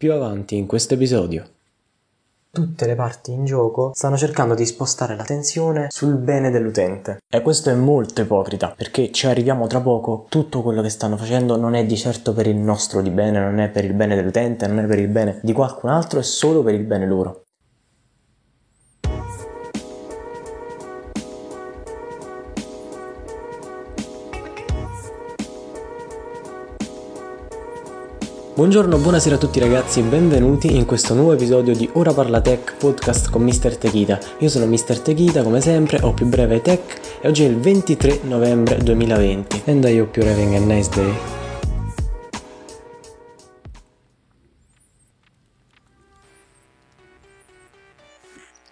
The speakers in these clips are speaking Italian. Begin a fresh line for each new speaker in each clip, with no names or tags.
Più avanti in questo episodio.
Tutte le parti in gioco stanno cercando di spostare l'attenzione sul bene dell'utente.
E questo è molto ipocrita, perché ci arriviamo tra poco, tutto quello che stanno facendo non è di certo per il nostro di bene, non è per il bene dell'utente, non è per il bene di qualcun altro, è solo per il bene loro. Buongiorno, buonasera a tutti ragazzi e benvenuti in questo nuovo episodio di Ora Parla Tech podcast con Mr. Techita. Io sono Mr. Techita come sempre, ho più breve tech e oggi è il 23 novembre 2020. And I hope you're having a nice day.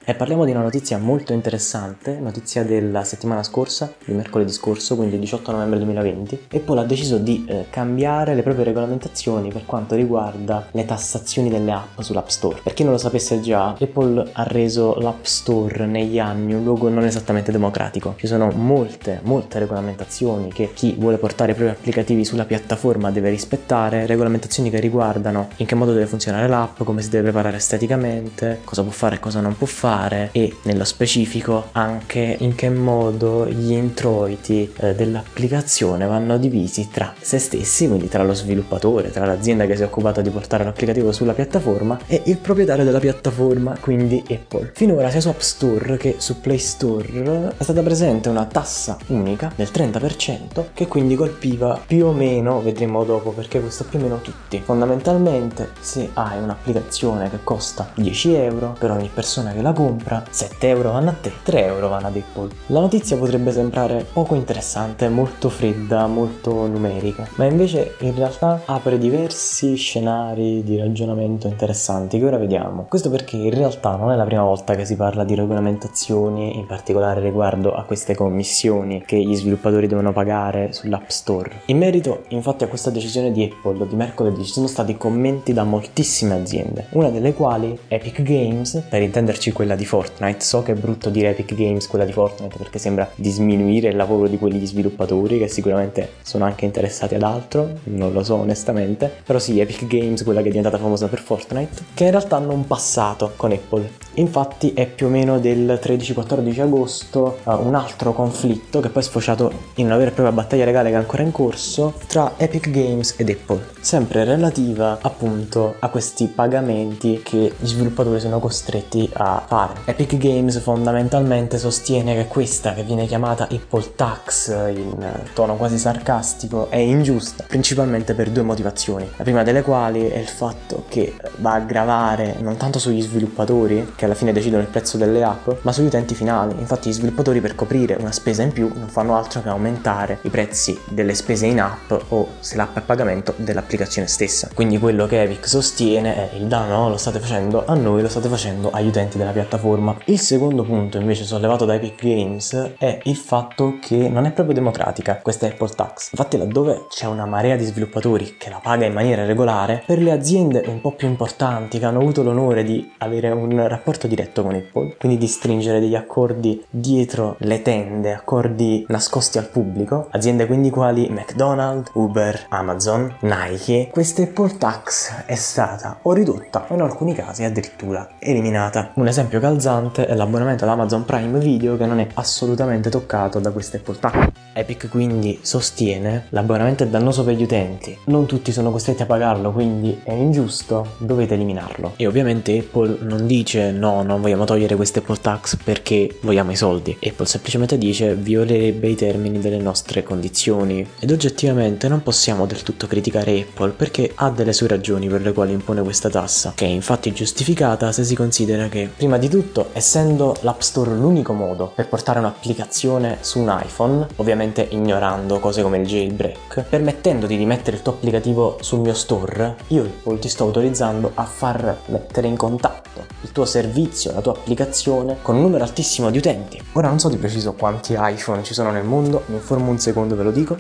E parliamo di una notizia molto interessante, notizia della settimana scorsa, di mercoledì scorso, quindi 18 novembre 2020. Apple ha deciso di eh, cambiare le proprie regolamentazioni per quanto riguarda le tassazioni delle app sull'App Store. Per chi non lo sapesse già, Apple ha reso l'App Store negli anni un luogo non esattamente democratico. Ci sono molte, molte regolamentazioni che chi vuole portare i propri applicativi sulla piattaforma deve rispettare, regolamentazioni che riguardano in che modo deve funzionare l'app, come si deve preparare esteticamente, cosa può fare e cosa non può fare fare e nello specifico anche in che modo gli introiti eh, dell'applicazione vanno divisi tra se stessi, quindi tra lo sviluppatore, tra l'azienda che si è occupata di portare l'applicativo sulla piattaforma e il proprietario della piattaforma, quindi Apple. Finora sia su App Store che su Play Store è stata presente una tassa unica del 30% che quindi colpiva più o meno, vedremo dopo perché costa più o meno tutti. Fondamentalmente se hai un'applicazione che costa 10 euro per ogni persona che la compra, compra, 7 euro vanno a te, 3 euro vanno ad Apple. La notizia potrebbe sembrare poco interessante, molto fredda, molto numerica, ma invece in realtà apre diversi scenari di ragionamento interessanti che ora vediamo. Questo perché in realtà non è la prima volta che si parla di regolamentazioni, in particolare riguardo a queste commissioni che gli sviluppatori devono pagare sull'App Store. In merito infatti a questa decisione di Apple di mercoledì ci sono stati commenti da moltissime aziende, una delle quali Epic Games, per intenderci quella di Fortnite. So che è brutto dire Epic Games quella di Fortnite perché sembra diminuire il lavoro di quegli sviluppatori che sicuramente sono anche interessati ad altro, non lo so onestamente. Però sì, Epic Games, quella che è diventata famosa per Fortnite, che in realtà hanno un passato con Apple. Infatti è più o meno del 13-14 agosto uh, un altro conflitto che poi è sfociato in una vera e propria battaglia legale che è ancora in corso tra Epic Games ed Apple, sempre relativa appunto a questi pagamenti che gli sviluppatori sono costretti a fare. Epic Games fondamentalmente sostiene che questa, che viene chiamata Apple Tax in tono quasi sarcastico, è ingiusta, principalmente per due motivazioni. La prima delle quali è il fatto che va a gravare non tanto sugli sviluppatori, che alla fine decidono il prezzo delle app, ma sugli utenti finali. Infatti gli sviluppatori per coprire una spesa in più non fanno altro che aumentare i prezzi delle spese in app o se l'app è a pagamento dell'applicazione stessa. Quindi quello che Epic sostiene è il danno lo state facendo a noi, lo state facendo agli utenti della piattaforma. Il secondo punto invece sollevato da Epic Games è il fatto che non è proprio democratica questa Apple Tax. Infatti laddove c'è una marea di sviluppatori che la paga in maniera regolare, per le aziende un po' più importanti che hanno avuto l'onore di avere un rapporto diretto con Apple, quindi di stringere degli accordi dietro le tende, accordi nascosti al pubblico, aziende quindi quali McDonald's, Uber, Amazon, Nike, questa Apple Tax è stata o ridotta o in alcuni casi addirittura eliminata. Un esempio calzante è l'abbonamento ad Amazon Prime Video che non è assolutamente toccato da queste Apple Tax. Epic quindi sostiene l'abbonamento è dannoso per gli utenti, non tutti sono costretti a pagarlo quindi è ingiusto, dovete eliminarlo. E ovviamente Apple non dice no, non vogliamo togliere queste Apple Tax perché vogliamo i soldi. Apple semplicemente dice violerebbe i termini delle nostre condizioni ed oggettivamente non possiamo del tutto criticare Apple perché ha delle sue ragioni per le quali impone questa tassa, che è infatti giustificata se si considera che prima di tutto essendo l'App Store l'unico modo per portare un'applicazione su un iPhone, ovviamente ignorando cose come il jailbreak, permettendoti di mettere il tuo applicativo sul mio store, io Apple ti sto autorizzando a far mettere in contatto il tuo servizio, la tua applicazione con un numero altissimo di utenti. Ora non so di preciso quanti iPhone ci sono nel mondo, mi informo un secondo ve lo dico.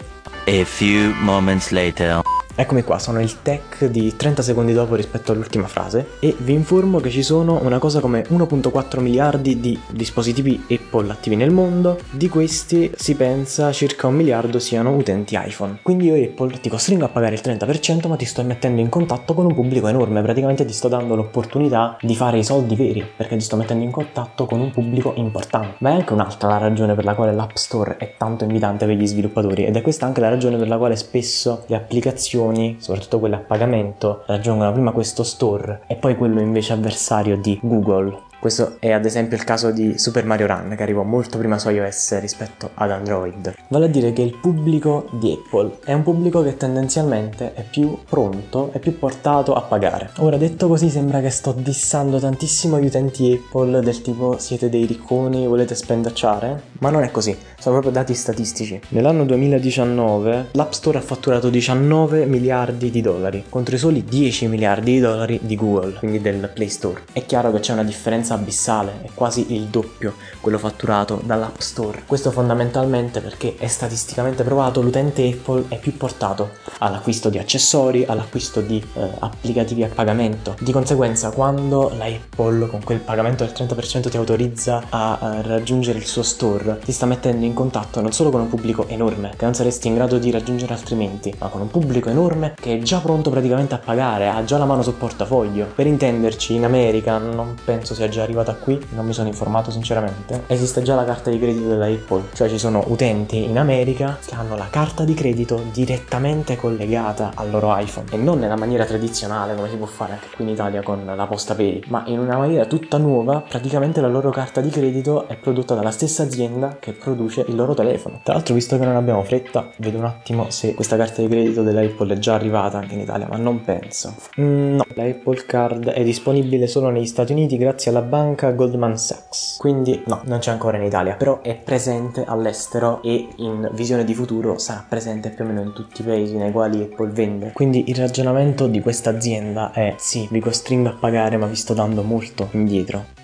A few moments later.
Eccomi qua, sono il tech di 30 secondi dopo rispetto all'ultima frase e vi informo che ci sono una cosa come 1.4 miliardi di dispositivi Apple attivi nel mondo, di questi si pensa circa un miliardo siano utenti iPhone. Quindi io Apple ti costringo a pagare il 30% ma ti sto mettendo in contatto con un pubblico enorme, praticamente ti sto dando l'opportunità di fare i soldi veri perché ti sto mettendo in contatto con un pubblico importante. Ma è anche un'altra la ragione per la quale l'App Store è tanto invitante per gli sviluppatori ed è questa anche la ragione per la quale spesso le applicazioni, soprattutto quelle a pagamento, raggiungono prima questo store e poi quello invece avversario di Google questo è ad esempio il caso di Super Mario Run che arrivò molto prima su iOS rispetto ad Android. Vale a dire che il pubblico di Apple è un pubblico che tendenzialmente è più pronto, è più portato a pagare. Ora detto così sembra che sto dissando tantissimo gli utenti Apple del tipo siete dei ricconi, volete spendacciare? Ma non è così, sono proprio dati statistici. Nell'anno 2019 l'App Store ha fatturato 19 miliardi di dollari contro i soli 10 miliardi di dollari di Google, quindi del Play Store. È chiaro che c'è una differenza differenza abissale, è quasi il doppio quello fatturato dall'App Store. Questo fondamentalmente perché è statisticamente provato l'utente Apple è più portato all'acquisto di accessori, all'acquisto di eh, applicativi a pagamento. Di conseguenza, quando la Apple con quel pagamento del 30% ti autorizza a eh, raggiungere il suo store, ti sta mettendo in contatto non solo con un pubblico enorme che non saresti in grado di raggiungere altrimenti, ma con un pubblico enorme che è già pronto praticamente a pagare, ha già la mano sul portafoglio. Per intenderci, in America non penso sia già già arrivata qui, non mi sono informato sinceramente, esiste già la carta di credito della Apple, cioè ci sono utenti in America che hanno la carta di credito direttamente collegata al loro iPhone e non nella maniera tradizionale come si può fare anche qui in Italia con la posta Pay, ma in una maniera tutta nuova, praticamente la loro carta di credito è prodotta dalla stessa azienda che produce il loro telefono. Tra l'altro, visto che non abbiamo fretta, vedo un attimo se questa carta di credito della Apple è già arrivata anche in Italia, ma non penso. Mm, no, la Apple Card è disponibile solo negli Stati Uniti grazie alla banca Goldman Sachs. Quindi no, non c'è ancora in Italia, però è presente all'estero e in visione di futuro sarà presente più o meno in tutti i paesi nei quali Apple vende. Quindi il ragionamento di questa azienda è sì, vi costringo a pagare ma vi sto dando molto indietro.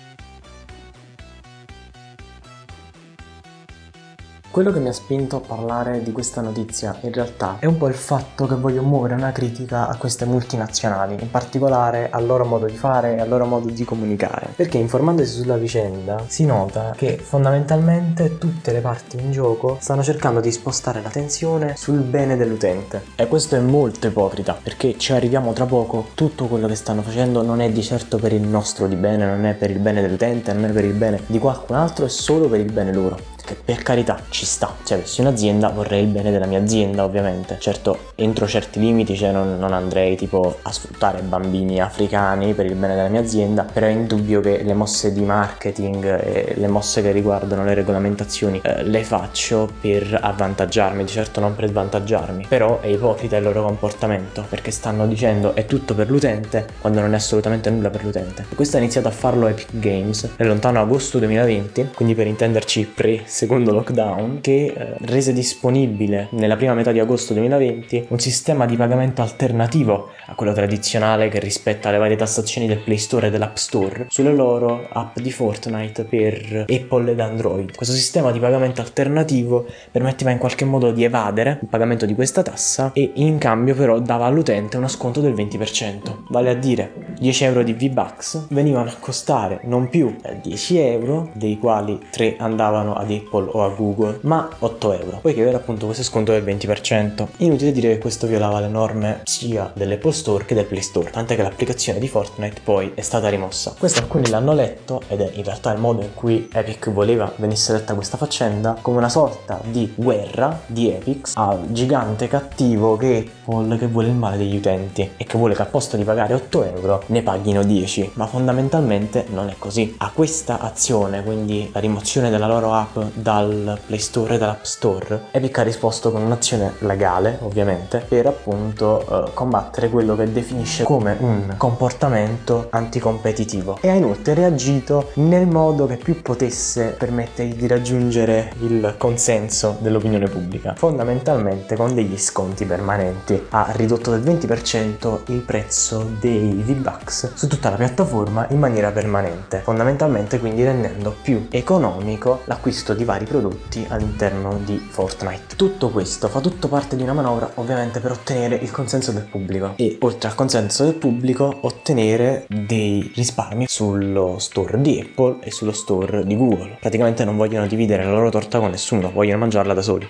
Quello che mi ha spinto a parlare di questa notizia in realtà è un po' il fatto che voglio muovere una critica a queste multinazionali, in particolare al loro modo di fare e al loro modo di comunicare. Perché informandosi sulla vicenda si nota che fondamentalmente tutte le parti in gioco stanno cercando di spostare l'attenzione sul bene dell'utente. E questo è molto ipocrita, perché ci arriviamo tra poco, tutto quello che stanno facendo non è di certo per il nostro di bene, non è per il bene dell'utente, non è per il bene di qualcun altro, è solo per il bene loro che per carità ci sta, cioè avessi un'azienda vorrei il bene della mia azienda ovviamente, certo entro certi limiti cioè non, non, andrei tipo a sfruttare bambini africani per il bene della mia azienda, però è indubbio che le mosse di marketing e le mosse che riguardano le regolamentazioni eh, le faccio per avvantaggiarmi, di certo non per svantaggiarmi, però è ipocrita il loro comportamento perché stanno dicendo è tutto per l'utente quando non è assolutamente nulla per l'utente. E questo ha iniziato a farlo Epic Games nel lontano agosto 2020, quindi per intenderci pre secondo lockdown che eh, rese disponibile nella prima metà di agosto 2020 un sistema di pagamento alternativo a quello tradizionale che rispetta le varie tassazioni del Play Store e dell'App Store sulle loro app di Fortnite per Apple ed Android. Questo sistema di pagamento alternativo permetteva in qualche modo di evadere il pagamento di questa tassa e in cambio però dava all'utente uno sconto del 20%, vale a dire 10 euro di V-Bucks venivano a costare non più 10 euro, dei quali 3 andavano ad Apple Apple o a Google, ma 8 euro, poiché aveva appunto questo sconto del 20%. Inutile dire che questo violava le norme sia dell'Apple Store che del Play Store, tant'è che l'applicazione di Fortnite poi è stata rimossa. Questo alcuni l'hanno letto, ed è in realtà il modo in cui Epic voleva venisse letta questa faccenda, come una sorta di guerra di Epic al gigante cattivo che Apple che vuole il male degli utenti e che vuole che al posto di pagare 8 euro ne paghino 10, ma fondamentalmente non è così. A questa azione, quindi la rimozione della loro app dal Play Store e dall'App Store, Epic ha risposto con un'azione legale, ovviamente, per appunto eh, combattere quello che definisce come un comportamento anticompetitivo e ha inoltre reagito nel modo che più potesse permettergli di raggiungere il consenso dell'opinione pubblica, fondamentalmente con degli sconti permanenti. Ha ridotto del 20% il prezzo dei V-Bucks su tutta la piattaforma in maniera permanente, fondamentalmente quindi rendendo più economico l'acquisto vari prodotti all'interno di Fortnite. Tutto questo fa tutto parte di una manovra ovviamente per ottenere il consenso del pubblico e oltre al consenso del pubblico ottenere dei risparmi sullo store di Apple e sullo store di Google. Praticamente non vogliono dividere la loro torta con nessuno, vogliono mangiarla da soli.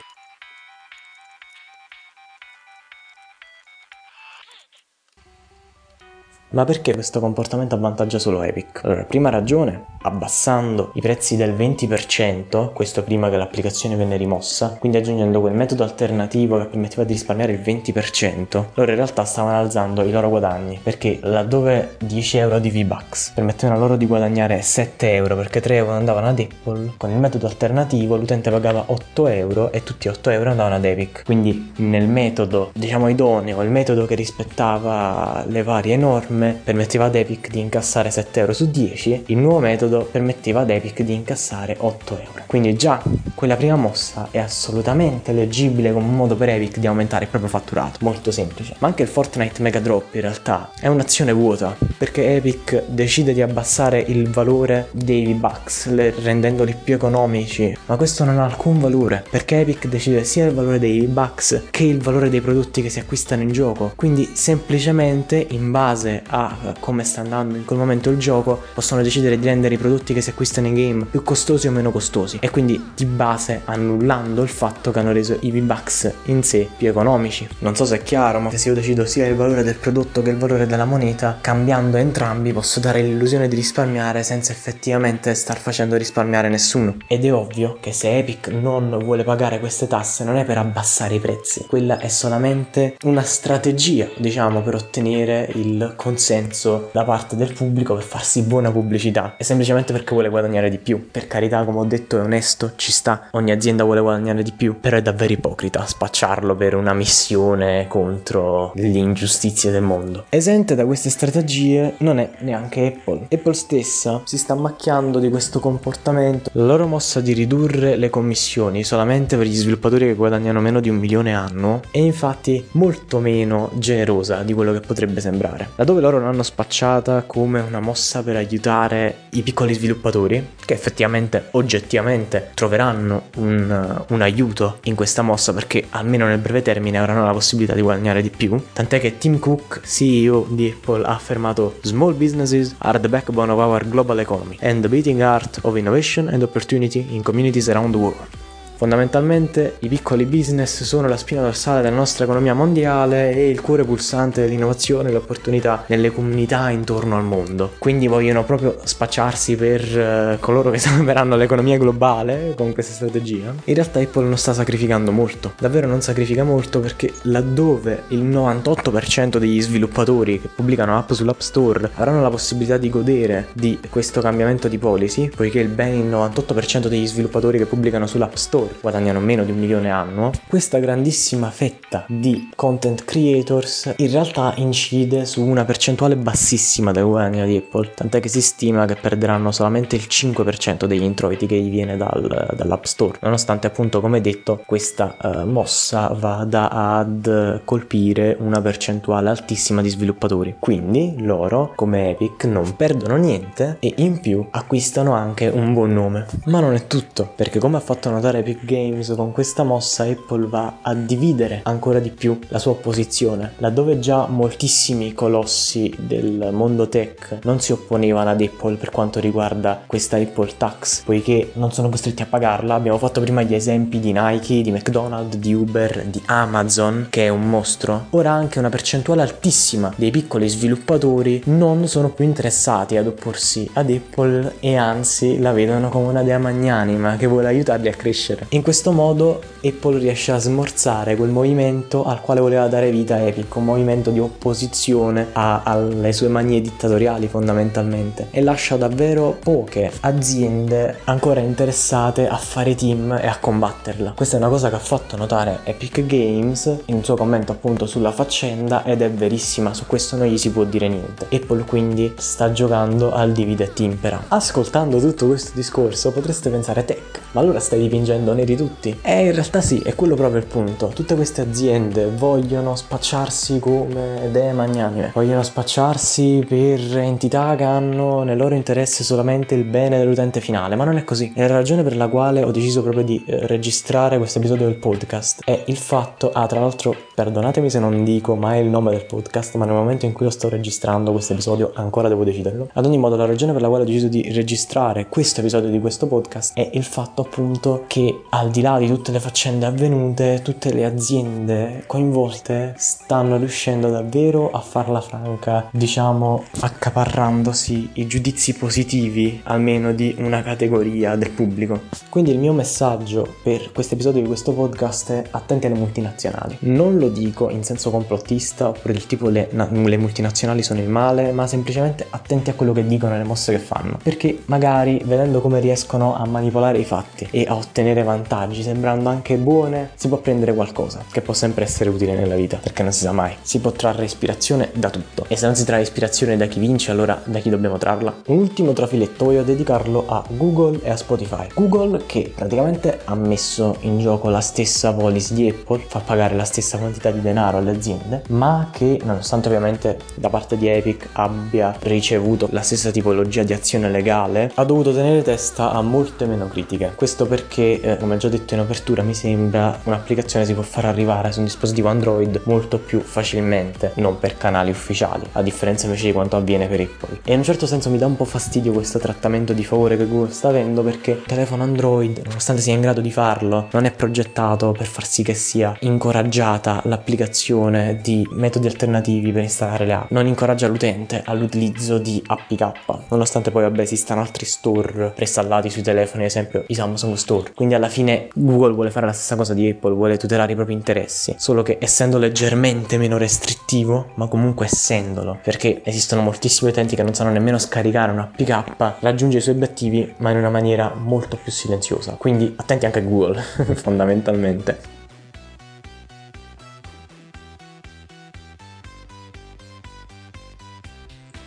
Ma perché questo comportamento avvantaggia solo Epic? Allora, prima ragione, abbassando i prezzi del 20%, questo prima che l'applicazione venne rimossa, quindi aggiungendo quel metodo alternativo che permetteva di risparmiare il 20%, loro in realtà stavano alzando i loro guadagni, perché laddove 10 euro di V-Bucks permettevano loro di guadagnare 7 euro perché 3 euro andavano ad Apple, con il metodo alternativo l'utente pagava 8 euro e tutti 8 euro andavano ad Epic. Quindi nel metodo, diciamo idoneo, il metodo che rispettava le varie norme, sistema permetteva ad Epic di incassare 7 euro su 10, il nuovo metodo permetteva ad Epic di incassare 8 euro. Quindi già quella prima mossa è assolutamente leggibile come un modo per Epic di aumentare il proprio fatturato, molto semplice. Ma anche il Fortnite Mega Drop in realtà è un'azione vuota, perché Epic decide di abbassare il valore dei V-Bucks, rendendoli più economici, ma questo non ha alcun valore, perché Epic decide sia il valore dei V-Bucks che il valore dei prodotti che si acquistano in gioco. Quindi semplicemente in base a come sta andando in quel momento il gioco, possono decidere di rendere i prodotti che si acquistano in game più costosi o meno costosi e quindi di base annullando il fatto che hanno reso i V-Bucks in sé più economici. Non so se è chiaro, ma se io decido sia il valore del prodotto che il valore della moneta, cambiando entrambi posso dare l'illusione di risparmiare senza effettivamente star facendo risparmiare nessuno. Ed è ovvio che se Epic non vuole pagare queste tasse non è per abbassare i prezzi, quella è solamente una strategia, diciamo, per ottenere il consenso consenso da parte del pubblico per farsi buona pubblicità, è semplicemente perché vuole guadagnare di più. Per carità, come ho detto, è onesto, ci sta, ogni azienda vuole guadagnare di più, però è davvero ipocrita spacciarlo per una missione contro le ingiustizie del mondo. Esente da queste strategie non è neanche Apple. Apple stessa si sta macchiando di questo comportamento. La loro mossa di ridurre le commissioni solamente per gli sviluppatori che guadagnano meno di un milione annuo è infatti molto meno generosa di quello che potrebbe sembrare. Laddove loro l'hanno spacciata come una mossa per aiutare i piccoli sviluppatori, che effettivamente, oggettivamente, troveranno un, un aiuto in questa mossa perché almeno nel breve termine avranno la possibilità di guadagnare di più. Tant'è che Tim Cook, CEO di Apple, ha affermato Small businesses are the backbone of our global economy and the beating heart of innovation and opportunity in communities around the world. Fondamentalmente i piccoli business sono la spina dorsale della nostra economia mondiale e il cuore pulsante dell'innovazione e l'opportunità nelle comunità intorno al mondo. Quindi vogliono proprio spacciarsi per uh, coloro che salveranno l'economia globale con questa strategia. In realtà Apple non sta sacrificando molto, davvero non sacrifica molto perché laddove il 98% degli sviluppatori che pubblicano app sull'App Store avranno la possibilità di godere di questo cambiamento di policy, poiché il ben il 98% degli sviluppatori che pubblicano sull'App Store guadagnano meno di un milione annuo, questa grandissima fetta di content creators in realtà incide su una percentuale bassissima del guadagno di Apple, tant'è che si stima che perderanno solamente il 5% degli introiti che gli viene dal, dall'App Store, nonostante appunto come detto questa uh, mossa vada ad colpire una percentuale altissima di sviluppatori. Quindi loro, come Epic, non perdono niente e in più acquistano anche un buon nome. Ma non è tutto, perché come ha fatto notare Epic Games con questa mossa Apple va a dividere ancora di più la sua posizione, laddove già moltissimi colossi del mondo tech non si opponevano ad Apple per quanto riguarda questa Apple Tax, poiché non sono costretti a pagarla. Abbiamo fatto prima gli esempi di Nike, di McDonald's, di Uber, di Amazon, che è un mostro. Ora anche una percentuale altissima dei piccoli sviluppatori non sono più interessati ad opporsi ad Apple e anzi la vedono come una dea magnanima che vuole aiutarli a crescere. In questo modo Apple riesce a smorzare quel movimento al quale voleva dare vita Epic, un movimento di opposizione a, alle sue manie dittatoriali fondamentalmente e lascia davvero poche aziende ancora interessate a fare team e a combatterla. Questa è una cosa che ha fatto notare Epic Games in un suo commento appunto sulla faccenda ed è verissima, su questo non gli si può dire niente. Apple quindi sta giocando al divide e impera. Ascoltando tutto questo discorso potreste pensare tech, ma allora stai dipingendo neri tutti? Eh, in realtà sì, è quello proprio il punto. Tutte queste aziende vogliono spacciarsi come dee magnanime, vogliono spacciarsi per entità che hanno nel loro interesse solamente il bene dell'utente finale, ma non è così. E la ragione per la quale ho deciso proprio di eh, registrare questo episodio del podcast è il fatto, ah tra l'altro perdonatemi se non dico mai il nome del podcast, ma nel momento in cui lo sto registrando questo episodio ancora devo deciderlo. Ad ogni modo la ragione per la quale ho deciso di registrare questo episodio di questo podcast è il fatto appunto che al di là di tutte le faccende avvenute, tutte le aziende coinvolte stanno riuscendo davvero a farla franca, diciamo accaparrandosi i giudizi positivi almeno di una categoria del pubblico. Quindi il mio messaggio per questo episodio di questo podcast è attenti alle multinazionali. Non lo dico in senso complottista oppure del tipo le, le multinazionali sono il male, ma semplicemente attenti a quello che dicono e alle mosse che fanno. Perché magari vedendo come riescono a manipolare i fatti e a ottenere vantaggi, sembrando anche buone, si può prendere qualcosa che può sempre essere utile nella vita, perché non si sa mai. Si può trarre ispirazione da tutto. E se non si trae ispirazione da chi vince, allora da chi dobbiamo trarla? Un ultimo trafiletto voglio dedicarlo a Google e a Spotify. Google che praticamente ha messo in gioco la stessa policy di Apple, fa pagare la stessa quantità di denaro alle aziende, ma che nonostante ovviamente da parte di Epic abbia ricevuto la stessa tipologia di azione legale, ha dovuto tenere testa a molte meno critiche. Questo perché, eh, come già detto in apertura, mi sembra un'applicazione si può far arrivare su un dispositivo Android molto più facilmente, non per canali ufficiali, a differenza invece di quanto avviene per Apple. E in un certo senso mi dà un po' fastidio questo trattamento di favore che Google sta avendo perché il telefono Android, nonostante sia in grado di farlo, non è progettato per far sì che sia incoraggiata l'applicazione di metodi alternativi per installare le app. Non incoraggia l'utente all'utilizzo di APK, nonostante poi vabbè esistano altri store preinstallati sui telefoni, ad esempio i Samsung Store. Quindi alla fine Google vuole fare la stessa cosa di Apple, vuole tutelare i propri interessi, solo che essendo leggermente meno restrittivo, ma comunque essendolo, perché esistono moltissimi utenti che non sanno nemmeno scaricare un APK, raggiunge i suoi obiettivi ma in una maniera molto più silenziosa. Quindi attenti anche a Google, fondamentalmente.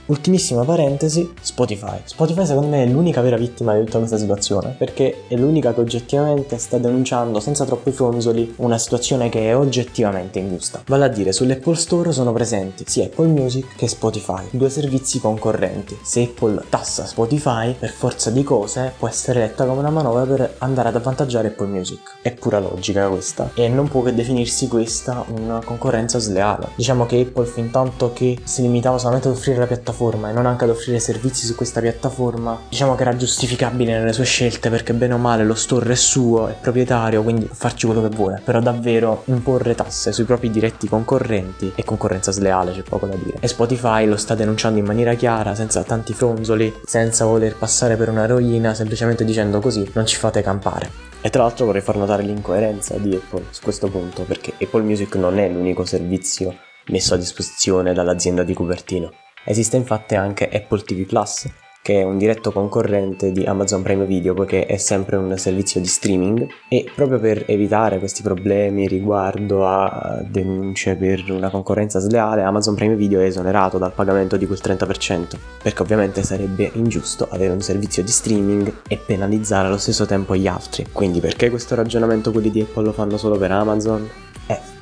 Ultimissima parentesi, Spotify. Spotify secondo me è l'unica vera vittima di tutta questa situazione, perché è l'unica che oggettivamente sta denunciando senza troppi fronzoli una situazione che è oggettivamente ingiusta. Vale a dire, sull'Apple Store sono presenti sia Apple Music che Spotify, due servizi concorrenti. Se Apple tassa Spotify, per forza di cose può essere letta come una manovra per andare ad avvantaggiare Apple Music. È pura logica questa, e non può che definirsi questa una concorrenza sleale. Diciamo che Apple fin tanto che si limitava solamente ad offrire la piattaforma piattaforma e non anche ad offrire servizi su questa piattaforma, diciamo che era giustificabile nelle sue scelte perché bene o male lo store è suo, è proprietario, quindi farci quello che vuole. Però davvero imporre tasse sui propri diretti concorrenti è concorrenza sleale, c'è poco da dire. E Spotify lo sta denunciando in maniera chiara, senza tanti fronzoli, senza voler passare per una eroina, semplicemente dicendo così non ci fate campare. E tra l'altro vorrei far notare l'incoerenza di Apple su questo punto, perché Apple Music non è l'unico servizio messo a disposizione dall'azienda di Cupertino. Esiste infatti anche Apple TV Plus, che è un diretto concorrente di Amazon Prime Video poiché è sempre un servizio di streaming e proprio per evitare questi problemi riguardo a denunce per una concorrenza sleale Amazon Prime Video è esonerato dal pagamento di quel 30% perché ovviamente sarebbe ingiusto avere un servizio di streaming e penalizzare allo stesso tempo gli altri quindi perché questo ragionamento quelli di Apple lo fanno solo per Amazon?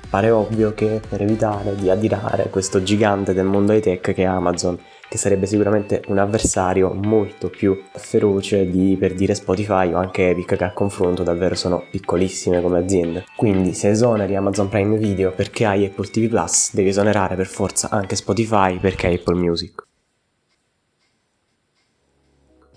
Pare ovvio che per evitare di adirare questo gigante del mondo high tech che è Amazon, che sarebbe sicuramente un avversario molto più feroce di per dire Spotify o anche Epic che a confronto davvero sono piccolissime come aziende. Quindi se esoneri Amazon Prime Video perché hai Apple TV Plus, devi esonerare per forza anche Spotify perché hai Apple Music.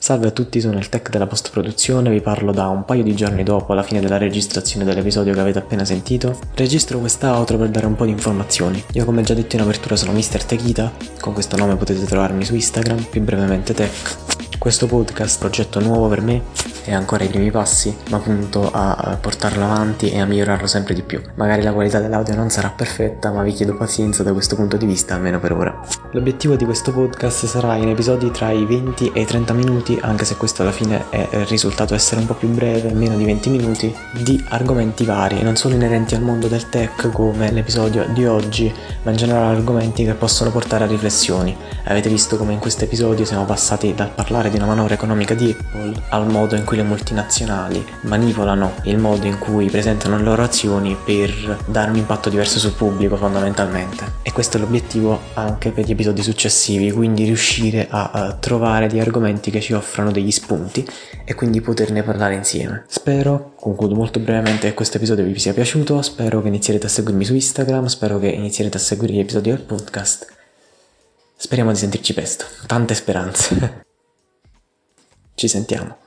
Salve a tutti, sono il tech della post produzione, vi parlo da un paio di giorni dopo la fine della registrazione dell'episodio che avete appena sentito. Registro questa outro per dare un po' di informazioni. Io come già detto in apertura sono Mr. Techita, con questo nome potete trovarmi su Instagram, più brevemente tech. Questo podcast, progetto nuovo per me, è ancora ai primi passi, ma punto a portarlo avanti e a migliorarlo sempre di più. Magari la qualità dell'audio non sarà perfetta, ma vi chiedo pazienza da questo punto di vista, almeno per ora. L'obiettivo di questo podcast sarà in episodi tra i 20 e i 30 minuti, anche se questo alla fine è risultato essere un po' più breve, meno di 20 minuti, di argomenti vari, non solo inerenti al mondo del tech come l'episodio di oggi, ma in generale argomenti che possono portare a riflessioni. Avete visto come in questo episodio siamo passati dal parlare di una manovra economica di Apple al modo in cui le multinazionali manipolano il modo in cui presentano le loro azioni per dare un impatto diverso sul pubblico fondamentalmente. E questo è l'obiettivo anche per gli episodi successivi, quindi riuscire a, a trovare degli argomenti che ci offrano degli spunti e quindi poterne parlare insieme. Spero, concludo molto brevemente, che questo episodio vi sia piaciuto, spero che inizierete a seguirmi su Instagram, spero che inizierete a seguire gli episodi del podcast. Speriamo di sentirci presto, tante speranze. Ci sentiamo.